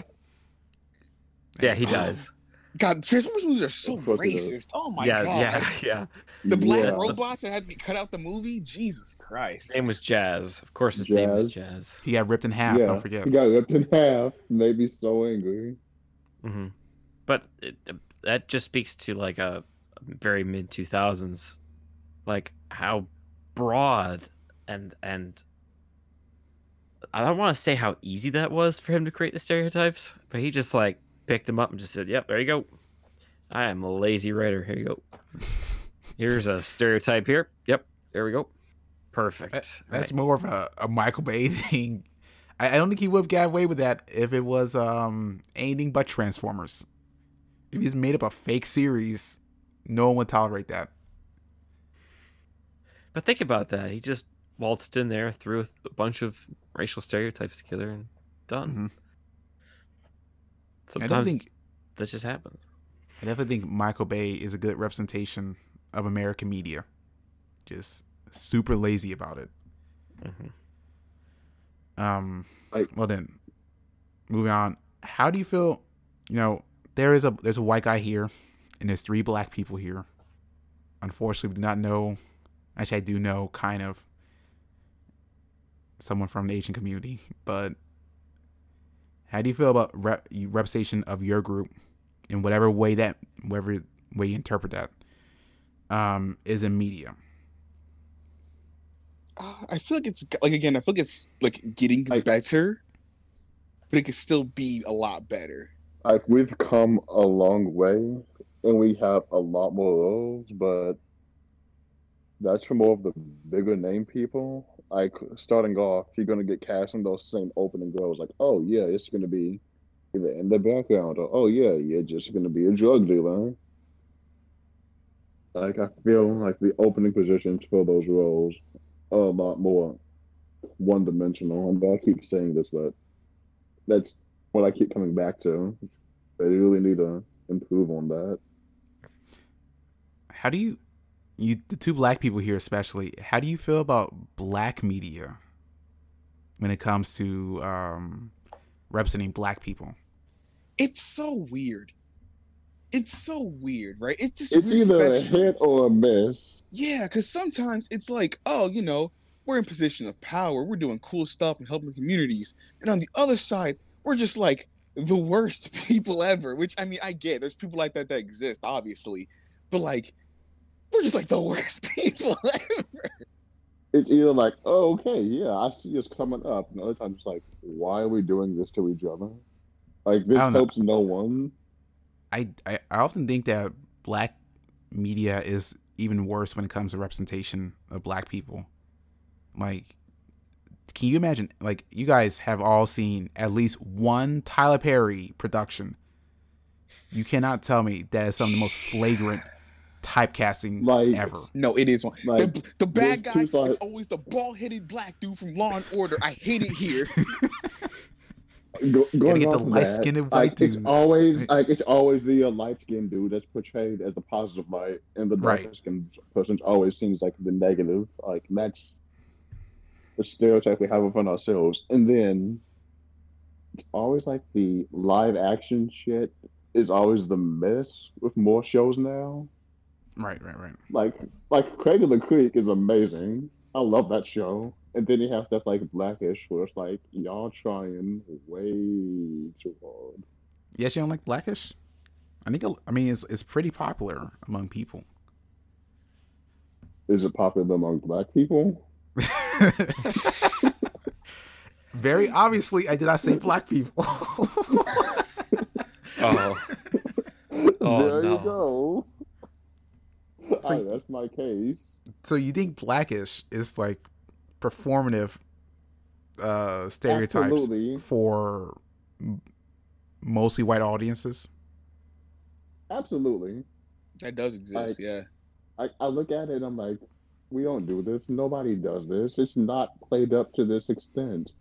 Yeah, he does. God, Transformers movies are so Fuck racist. Oh my yeah, god. yeah, yeah. The black Yeah. robots that had to be cut out the movie. Jesus Christ. His name was Jazz. Of course, his name was Jazz. Jazz. He got ripped in half. yeah, Don't forget. he got ripped in half. Maybe so angry. Hmm But it, that just speaks to like a very mid two thousands, like how broad and and I don't want to say how easy that was for him to create the stereotypes, but he just like picked them up and just said, "Yep, there you go. I am a lazy writer. Here you go. Here's a stereotype here. Yep, there we go. Perfect. That- that's Right. more of a, a Michael Bay thing. I, I don't think he would have got away with that if it was um anything but Transformers. If he's made up a fake series, no one would tolerate that. But think about that. He just waltzed in there, threw a bunch of racial stereotypes together, and done. Mhm. I don't think that just happens. I definitely think Michael Bay is a good representation of American media. Just super lazy about it. Mhm. Um, Like- well then, moving on. How do you feel? You know, there is a there's a white guy here, and there's three black people here. Unfortunately, we do not know. Actually, I do know kind of someone from the Asian community, but how do you feel about rep, representation of your group in whatever way that whatever way you interpret that um, is in media? I feel like it's like again. I feel like it's like getting Like- better, but it could still be a lot better. Like we've come a long way, and we have a lot more roles, but that's for more of the bigger name people. Like starting off, you're gonna get cast in those same opening roles. Like, oh yeah, it's gonna be either in the background, or oh yeah, you're just gonna be a drug dealer. Like I feel like the opening positions for those roles a lot more one dimensional. And I keep saying this, but that's what I keep coming back to. They really need to improve on that. how do you you the two black people here especially how do you feel about black media when it comes to um representing black people It's so weird. It's so weird, right? It's just It's weird either a hit or a miss. Yeah, because sometimes it's like, oh, you know, we're in position of power, we're doing cool stuff and helping communities, and on the other side, we're just like the worst people ever. Which I mean, I get there's people like that that exist, obviously, but like, we're just like the worst people ever. It's either like, oh, okay, yeah, I see us coming up, and other times it's like, why are we doing this to each other? Like this I don't know. helps no one. I, I I often think that black media is even worse when it comes to representation of black people. Like, can you imagine? Like, you guys have all seen at least one Tyler Perry production. You cannot tell me that is some of the most flagrant typecasting Like- ever. No, it is one. Like the, the bad guy is is always the bald-headed black dude from Law and Order. I hate it here. Go, going get the light-skinned that, white like, It's always like it's always the uh, light skinned dude that's portrayed as the positive light, and the dark skinned person always seems like the negative. Like that's the stereotype we have within ourselves. And then it's always like the live action shit is always the mess with more shows now. Right, right, right. Like like Craig of the Creek is amazing. I love that show. And then you have stuff like Blackish, where it's like y'all trying way too hard. Yes, you don't like Blackish? I think I mean it's it's pretty popular among people. Is it popular among black people? Very obviously, I did not say black people. Oh, Oh, there no. you go. So Aye, that's my case. so you think Blackish is like performative uh stereotypes Absolutely. for mostly white audiences? Absolutely. That does exist, yeah. I, I look at it and I'm like, we don't do this. Nobody does this. It's not played up to this extent.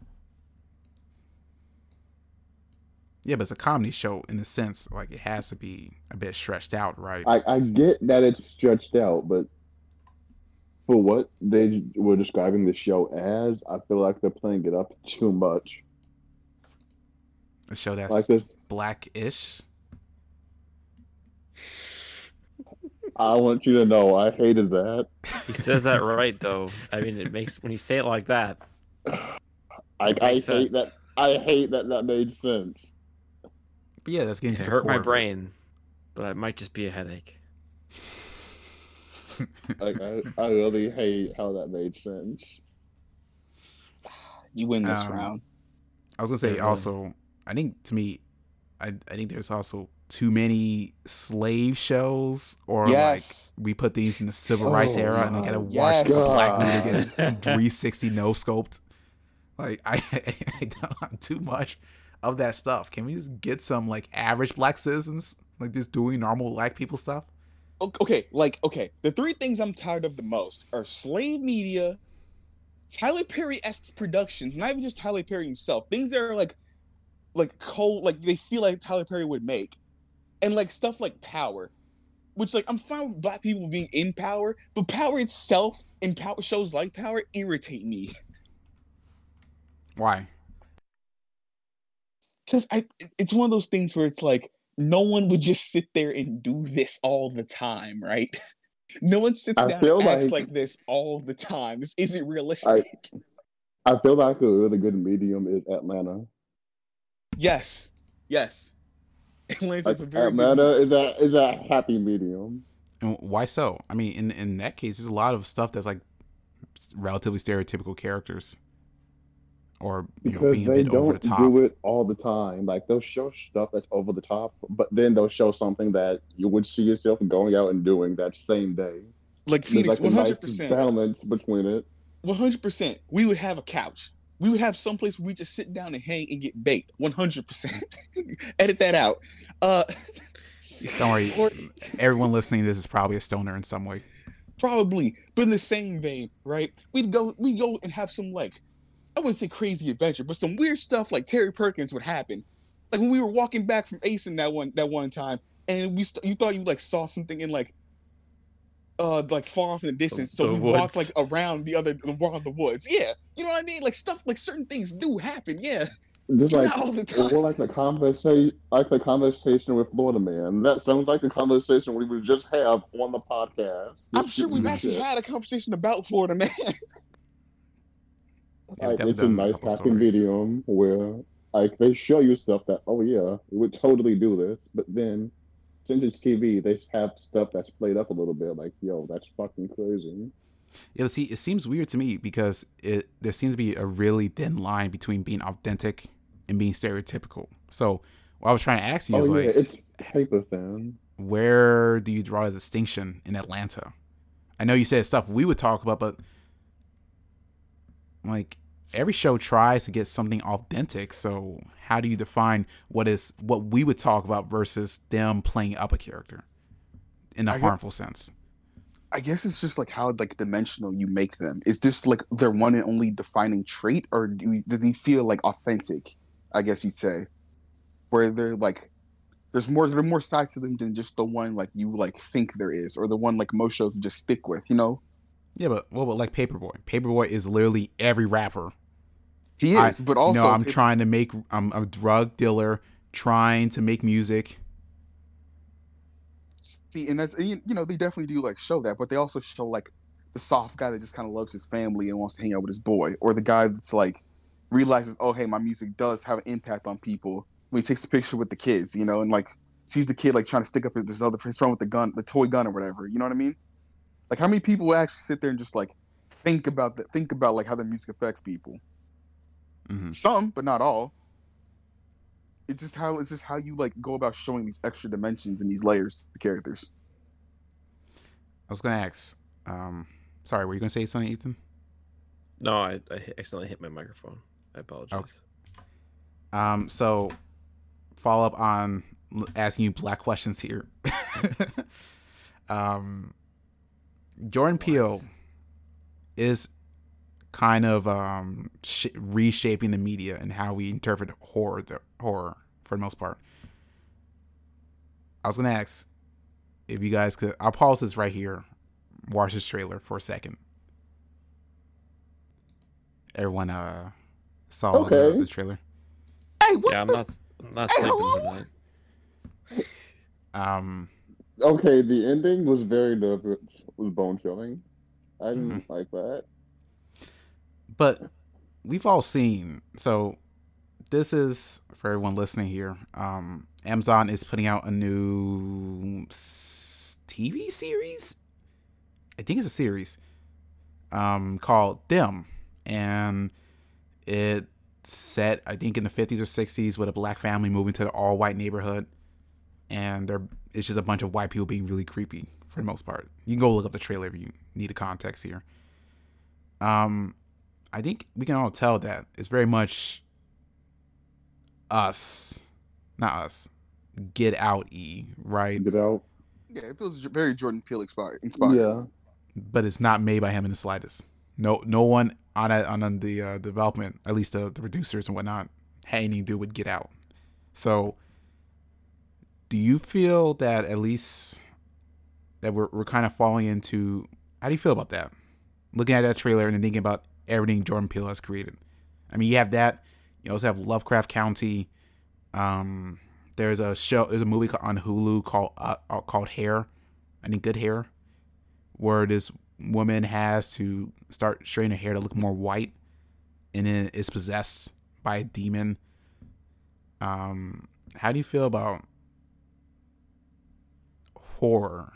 Yeah, but it's a comedy show in a sense like it has to be a bit stretched out, right? I, I get that it's stretched out, but for what they were describing the show as, I feel like they're playing it up too much. a show that's Like this, black-ish. I want you to know I hated that. he says that right though. I mean, it makes when you say it like that. I, I hate sense. that. I hate that that made sense. But yeah, that's getting It to the hurt core my brain, but it might just be a headache. Like I, I really hate how that made sense. You win this Um, round. I was gonna say Yeah, really. also, I think to me, I I think there's also too many slave shows, or Yes. like we put these in the civil rights Oh era, and they gotta watch Yes. a black God. dude get 360 no scoped. Like I, I don't want too much of that stuff. Can we just get some like average black citizens like just doing normal black people stuff? Okay, like okay, the three things I'm tired of the most are slave media, Tyler Perry esque productions, not even just Tyler Perry himself. Things that are like, like cold, like they feel like Tyler Perry would make, and like stuff like Power, which like I'm fine with black people being in Power, but Power itself and Power shows like Power irritate me Why? Because I it's one of those things where it's like no one would just sit there and do this all the time, right? No one sits I down feel and acts like- like this all the time. This isn't realistic. I feel like a really good medium is Atlanta. Yes, yes. Atlanta's Like, a very Atlanta movie. is that is a happy medium. And why so? I mean, in in that case, there's a lot of stuff that's like relatively stereotypical characters, or you know, Because being a they bit over the don't top. do it all the time. Like they'll show stuff that's over the top, but then they'll show something that you would see yourself going out and doing that same day. like There's Phoenix, like a hundred percent, balance between it. one hundred percent. We would have a couch. We would have someplace where we just sit down and hang and get baked. One hundred percent. Edit that out. Uh, Don't worry, or everyone listening to this is probably a stoner in some way. probably, but in the same vein, right? We'd go, we go and have some like, I wouldn't say crazy adventure, but some weird stuff like Teddy Perkins would happen. Like when we were walking back from Asen that one that one time, and we st- you thought you like saw something in like, uh, like far off in the distance. so the we walked like around the other around the woods. Yeah, you know what I mean? Like stuff like certain things do happen. Yeah, Just like Not all the time. or like the conversation, like the conversation with Florida Man. That sounds like a conversation we would just have on the podcast. I'm sure we've actually shit. had a conversation about Florida man. Yeah, like it's a a nice happy stories. medium where like they show you stuff that oh yeah we would totally do this, but then since it's TV they have stuff that's played up a little bit like yo that's fucking crazy. Yeah, see, it seems weird to me because it there seems to be a really thin line between being authentic and being stereotypical. So what I was trying to ask you Oh is yeah, like, it's paper thin. where do you draw the distinction in Atlanta? I know you said stuff we would talk about, but like every show tries to get something authentic. So how do you define what is what we would talk about versus them playing up a character in a I harmful sense? I guess it's just like how like dimensional you make them. Is this like their one and only defining trait, or do does he feel like authentic? I guess you'd say, where they're like, there's more there are more sides to them than just the one like you like think there is, or the one like most shows just stick with. You know, Yeah, but what about like Paper Boi? Paperboy is literally every rapper. he I- is, but also know, I'm trying to make. I'm a drug dealer trying to make music. See, and that's you you know they definitely do like show that, but they also show like the soft guy that just kind of loves his family and wants to hang out with his boy, or the guy that's like realizes, oh hey, my music does have an impact on people when he takes a picture with the kids, you know, and like sees the kid like trying to stick up his, his other his friend with the gun, the toy gun or whatever. You know what I mean? Like how many people actually sit there and just like think about that, think about like how their music affects people? hmm Some, but not all. It's just how it's just how you like go about showing these extra dimensions and these layers to characters. I was gonna ask. Um, sorry, were you gonna say something, Ethan? No, I, I accidentally hit my microphone. I apologize. Okay. Um, so follow up on asking you black questions here. um, Jordan Peele is kind of um sh- reshaping the media and how we interpret horror, the horror for the most part. I was gonna ask if you guys could. I'll pause this right here. Watch this trailer for a second. Everyone uh saw the, Okay. the trailer. Hey, what yeah, I'm the- not. I'm not Hey, sleeping hello? tonight. Um, Okay, the ending was very nerve was bone chilling. I didn't like that. but we've all seen. So this is for everyone listening here. Um, Amazon is putting out a new TV series. I think it's a series. Um, called Them, and it's set I think in the fifties or sixties with a black family moving to the all white neighborhood, and they're it's just a bunch of white people being really creepy for the most part. You can go look up the trailer if you need a context here. Um, I think we can all tell that it's very much us, not us. Get out, E, right? Get out. Yeah, it feels very Jordan Peele inspired. inspired. Yeah. But it's not made by him in the slightest. No, no one on a, on the uh, development, at least the, the producers and whatnot, had anything to do with Get Out. So, do you feel that at least that we're we're kind of falling into? How do you feel about that? Looking at that trailer and thinking about everything Jordan Peele has created. I mean, you have that. You also have Lovecraft Country. Um, there's a show. There's a movie on Hulu called uh, called Hair. I think Good Hair, where this woman has to start straightening her hair to look more white, and then is possessed by a demon. Um, how do you feel about horror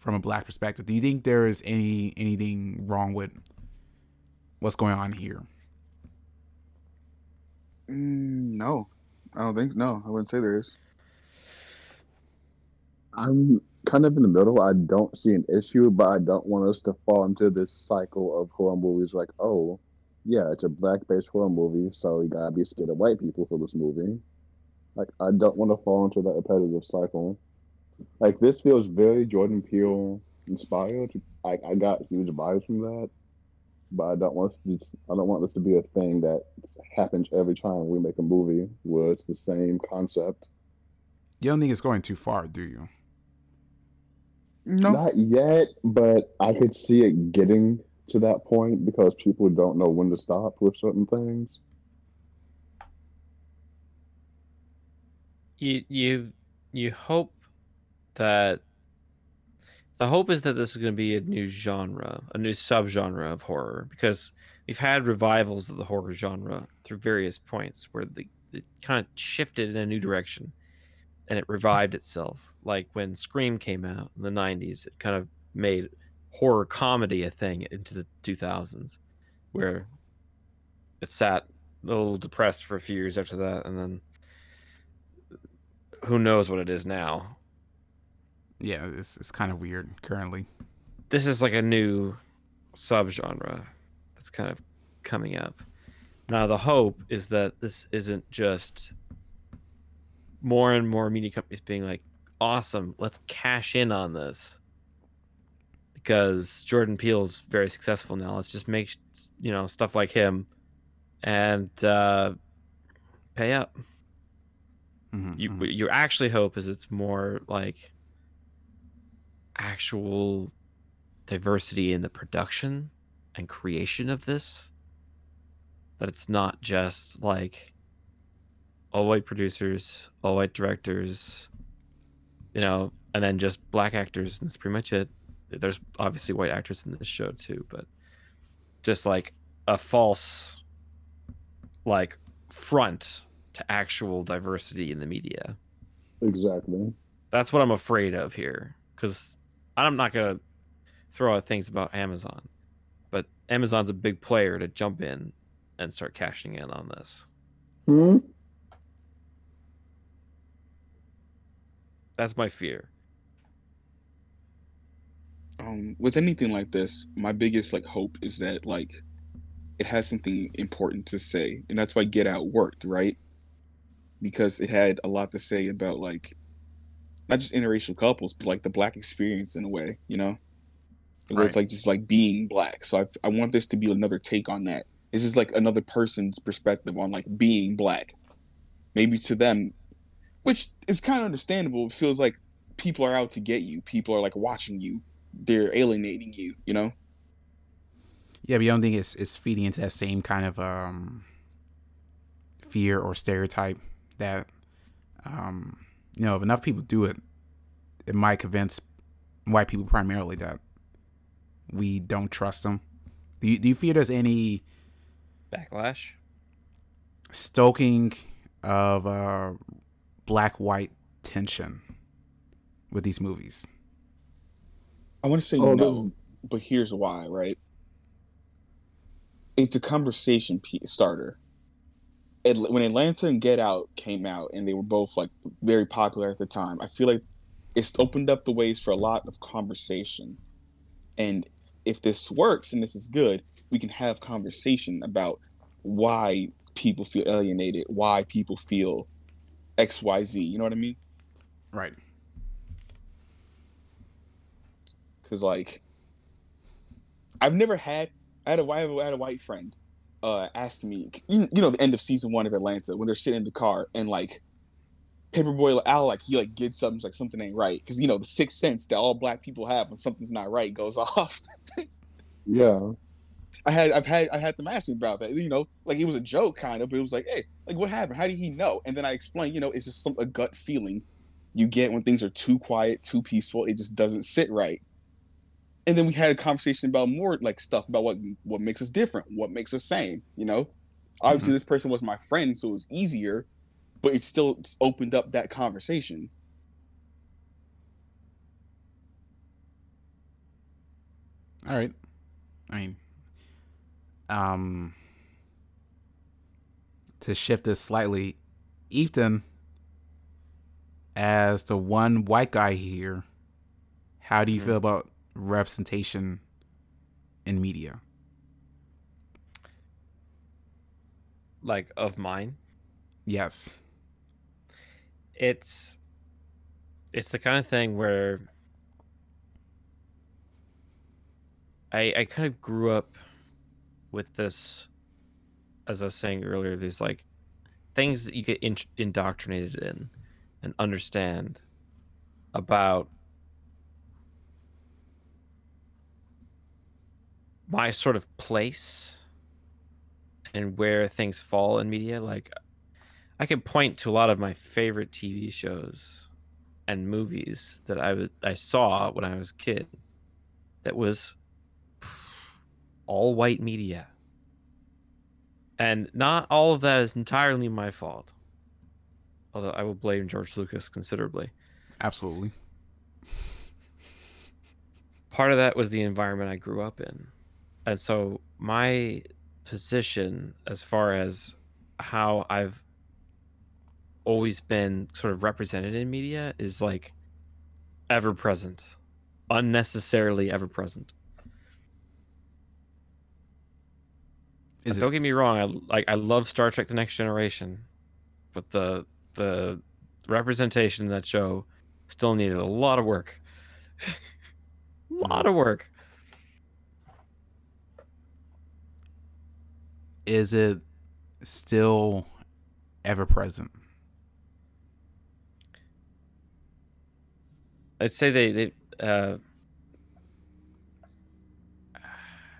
from a black perspective? Do you think there is any anything wrong with what's going on here? Mm, no, I don't think. No, I wouldn't say there is. I'm kind of in the middle. I don't see an issue, but I don't want us to fall into this cycle of horror movies like, oh, yeah, it's a black based horror movie, so you gotta be scared of white people for this movie. Like, I don't want to fall into that repetitive cycle. Like, this feels very Jordan Peele inspired. Like, I got huge vibes from that, but I don't want to. Just, I don't want this to be a thing that happens every time we make a movie where it's the same concept. You don't think it's going too far, do you? No, Not yet, but I could see it getting to that point because people don't know when to stop with certain things. you you you hope that the hope is that this is going to be a new genre, a new subgenre of horror, because we've had revivals of the horror genre through various points where the it kind of shifted in a new direction and it revived itself. Like when Scream came out in the 90s, it kind of made horror comedy a thing into the 2000s, where it sat a little depressed for a few years after that, and then who knows what it is now. Yeah, it's it's kind of weird currently. This is like a new subgenre that's kind of coming up. Now the hope is that this isn't just more and more media companies being like, "Awesome, let's cash in on this." Because Jordan Peele's very successful now. Let's just make you know stuff like him, and uh, pay up. Mhm, You mhm. your actually hope is it's more like actual diversity in the production and creation of this. That it's not just like all white producers, all white directors, you know, and then just black actors, and that's pretty much it. There's obviously white actors in this show too, but just like a false like front to actual diversity in the media. Exactly. That's what I'm afraid of here. Because I'm not going to throw out things about Amazon, but Amazon's a big player to jump in and start cashing in on this. Hmm. That's my fear. um with anything like this my biggest like hope is that like it has something important to say and that's why get out worked right because it had a lot to say about like not just interracial couples but like the black experience in a way you know? Where it's like just like being black. So I've, i want this to be another take on that. This is like another person's perspective on like being black. Maybe to them which is kind of understandable. It feels like people are out to get you. People are like watching you. They're alienating you you know? Yeah, but you don't think it's it's feeding into that same kind of um fear or stereotype that um you know if enough people do it, it might convince white people primarily that we don't trust them. Do you do you feel there's any Backlash? stoking of uh black white tension with these movies? i want to say Oh, no there's- but here's why right it's a conversation pe- starter Atl- when atlanta and get out came out and they were both like very popular at the time i feel like it's opened up the ways for a lot of conversation and if this works and this is good we can have conversation about why people feel alienated why people feel xyz you know what i mean Right. because like I've never had I had a I had a white friend uh ask me you, you know the end of season one of Atlanta when they're sitting in the car and like Paper Boi Al like he like gets something like something ain't right because you know the sixth sense that all black people have when something's not right goes off. Yeah. I had I've had I had them ask me about that you know like it was a joke kind of but it was like hey like what happened how did he know and then I explained you know it's just some a gut feeling you get when things are too quiet too peaceful it just doesn't sit right and then we had a conversation about more like stuff about what what makes us different what makes us same you know obviously this person was my friend so it was easier but it still opened up that conversation All right. I mean, um, to shift this slightly, Ethan, as the one white guy here, how do you Mhm. feel about representation in media? Like of mine? Yes. It's it's the kind of thing where I I kind of grew up with this as I was saying earlier, there's like things that you get in, indoctrinated in and understand about my sort of place and where things fall in media. Like, I can point to a lot of my favorite TV shows and movies that I I saw when I was a kid that was all white media. And not all of that is entirely my fault. Although I will blame George Lucas considerably. Absolutely. Part of that was the environment I grew up in. And so my position as far as how I've always been sort of represented in media is like ever present, unnecessarily ever present. Don't get me wrong, I like I love Star Trek: The Next Generation, but the the representation in that show still needed a lot of work. a lot of work. Is it still ever present? I'd say they they uh,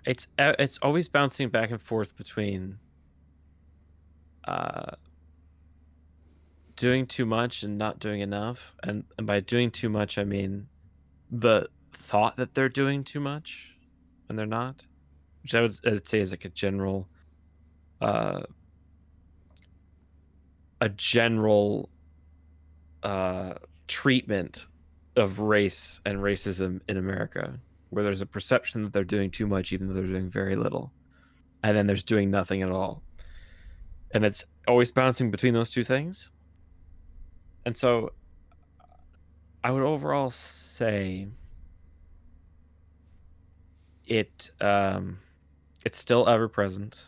it's uh, it's always bouncing back and forth between uh, doing too much and not doing enough, and and by doing too much, I mean the thought that they're doing too much, and they're not, which I would, I'd say is like a general, uh, a general uh, treatment of race and racism in America, where there's a perception that they're doing too much, even though they're doing very little, and then there's doing nothing at all, and it's always bouncing between those two things. And so, I would overall say it um, it's still ever present,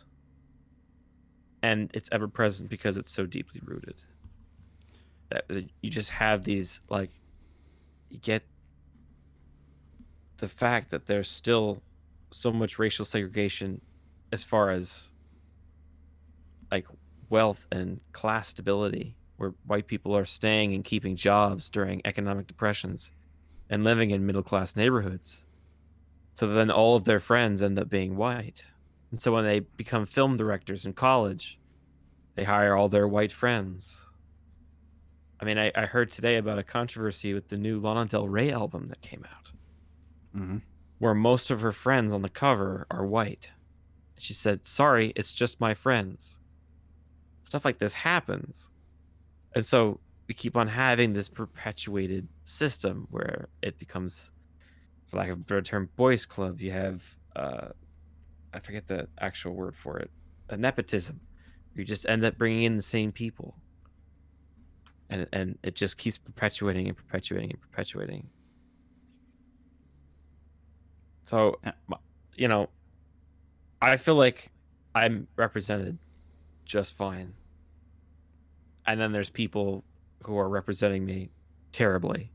and it's ever present because it's so deeply rooted. That you just have these like you get the fact that there's still so much racial segregation as far as like wealth and class stability where white people are staying and keeping jobs during economic depressions and living in middle class neighborhoods. So then all of their friends end up being white and so when they become film directors in college they hire all their white friends I mean, I, I heard today about a controversy with the new Lana Del Rey album that came out, hmm where most of her friends on the cover are white. She said, Sorry, it's just my friends. Stuff like this happens. And so we keep on having this perpetuated system where it becomes, for lack of a better term, boys' club. You have, uh, I forget the actual word for it, a nepotism. You just end up bringing in the same people and and it just keeps perpetuating and perpetuating and perpetuating. So, you know, I feel like I'm represented just fine. And then there's people who are representing me terribly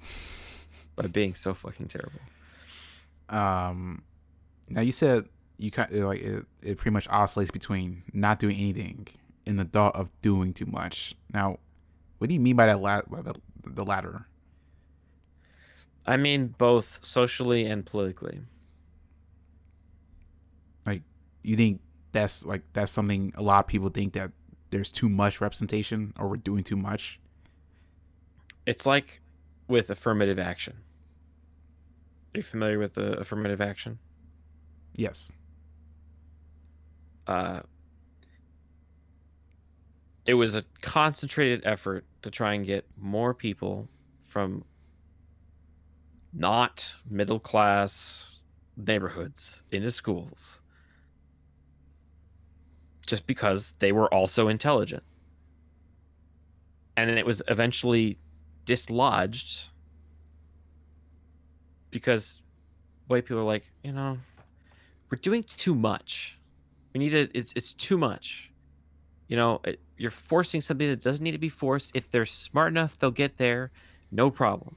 by being so fucking terrible. Um, now you said you kind of like it, it pretty much oscillates between not doing anything and the thought of doing too much. Now, what do you mean by that? La- by the, the latter? I mean, both socially and politically. Like you think that's like that's something a lot of people think that there's too much representation or we're doing too much? It's like with affirmative action. Are you familiar with the affirmative action? Yes. uh, it was a concentrated effort to try and get more people from not middle class neighborhoods into schools just because they were also intelligent. And then it was eventually dislodged because white people are like, you know, we're doing too much. We need to. It's it's too much. You know, it, you're forcing something that doesn't need to be forced. If they're smart enough, they'll get there. No problem.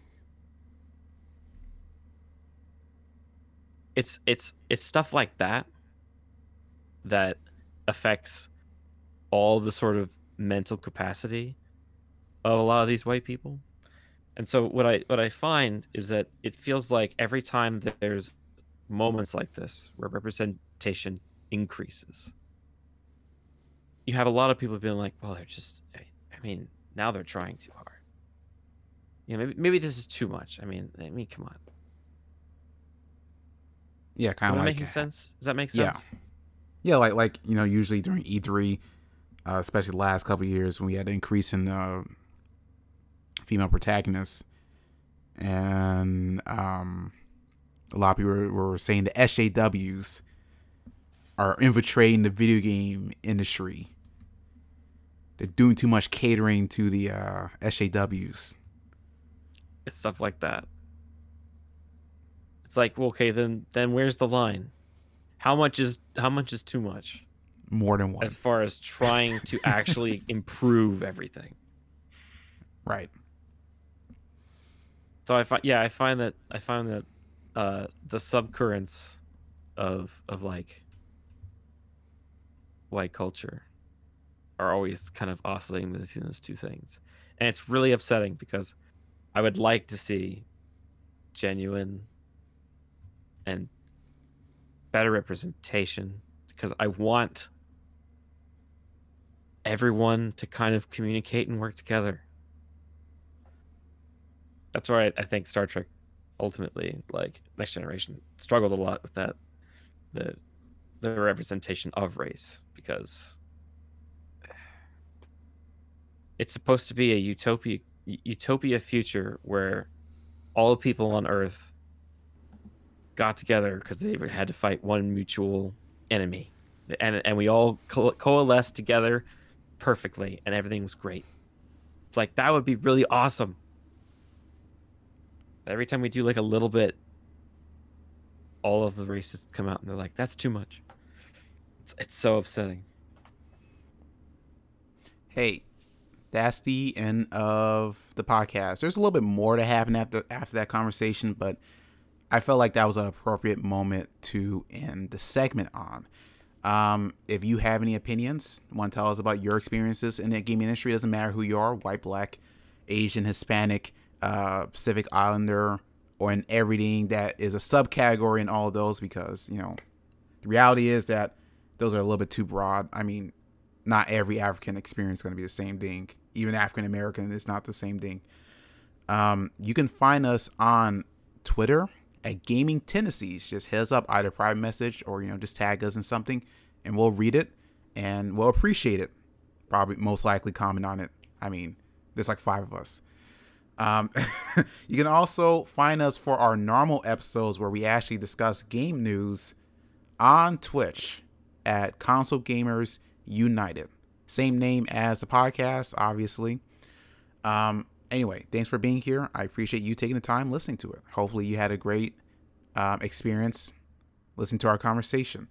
It's it's it's stuff like that that affects all the sort of mental capacity of a lot of these white people. And so what I what I find is that it feels like every time that there's moments like this where representation increases you have a lot of people being like, well, they're just. I mean, now they're trying too hard. You know, maybe maybe this is too much. I mean, I mean, come on. Yeah, kind of like making sense? Does that make Yeah. sense? Yeah, like like you know, usually during E3, uh, especially the last couple of years when we had an increase in the female protagonists, and um, a lot of people were, were saying the SJWs are infiltrating the video game industry. They're doing too much catering to the uh, SJWs. It's stuff like that. It's like, well, okay, then then where's the line? How much is how much is too much More than one, as far as trying to actually improve everything? right? So I find yeah, I find that I find that uh the subcurrents of of like white culture are always kind of oscillating between those two things. And it's really upsetting because I would like to see genuine and better representation because I want everyone to kind of communicate and work together. That's why I, I think Star Trek ultimately, like Next Generation, struggled a lot with that the the representation of race because it's supposed to be a utopia utopia future where all people on Earth got together because they had to fight one mutual enemy, and and we all co- coalesced together perfectly, and everything was great. It's like that would be really awesome. Every time we do like a little bit, all of the racists come out and they're like, "That's too much." It's it's so upsetting. hey, that's the end of the podcast. There's a little bit more to happen after after that conversation, but I felt like that was an appropriate moment to end the segment on. Um, if you have any opinions, want to tell us about your experiences in the gaming industry, doesn't matter who you are, white, black, Asian, Hispanic, uh, Pacific Islander, or in everything that is a subcategory in all of those, because you know the reality is that those are a little bit too broad. I mean, not every African experience is going to be the same thing. Even African American is not the same thing. Um, you can find us on Twitter at Gaming Tendencies. Just us up, either private message or you know just tag us in something, and we'll read it and we'll appreciate it. Probably most likely comment on it. I mean, there's like five of us. Um, you can also find us for our normal episodes where we actually discuss game news on Twitch at Console Gamers United. Same name as the podcast, obviously. Um, anyway, thanks for being here. I appreciate you taking the time listening to it. Hopefully, you had a great um, experience listening to our conversation.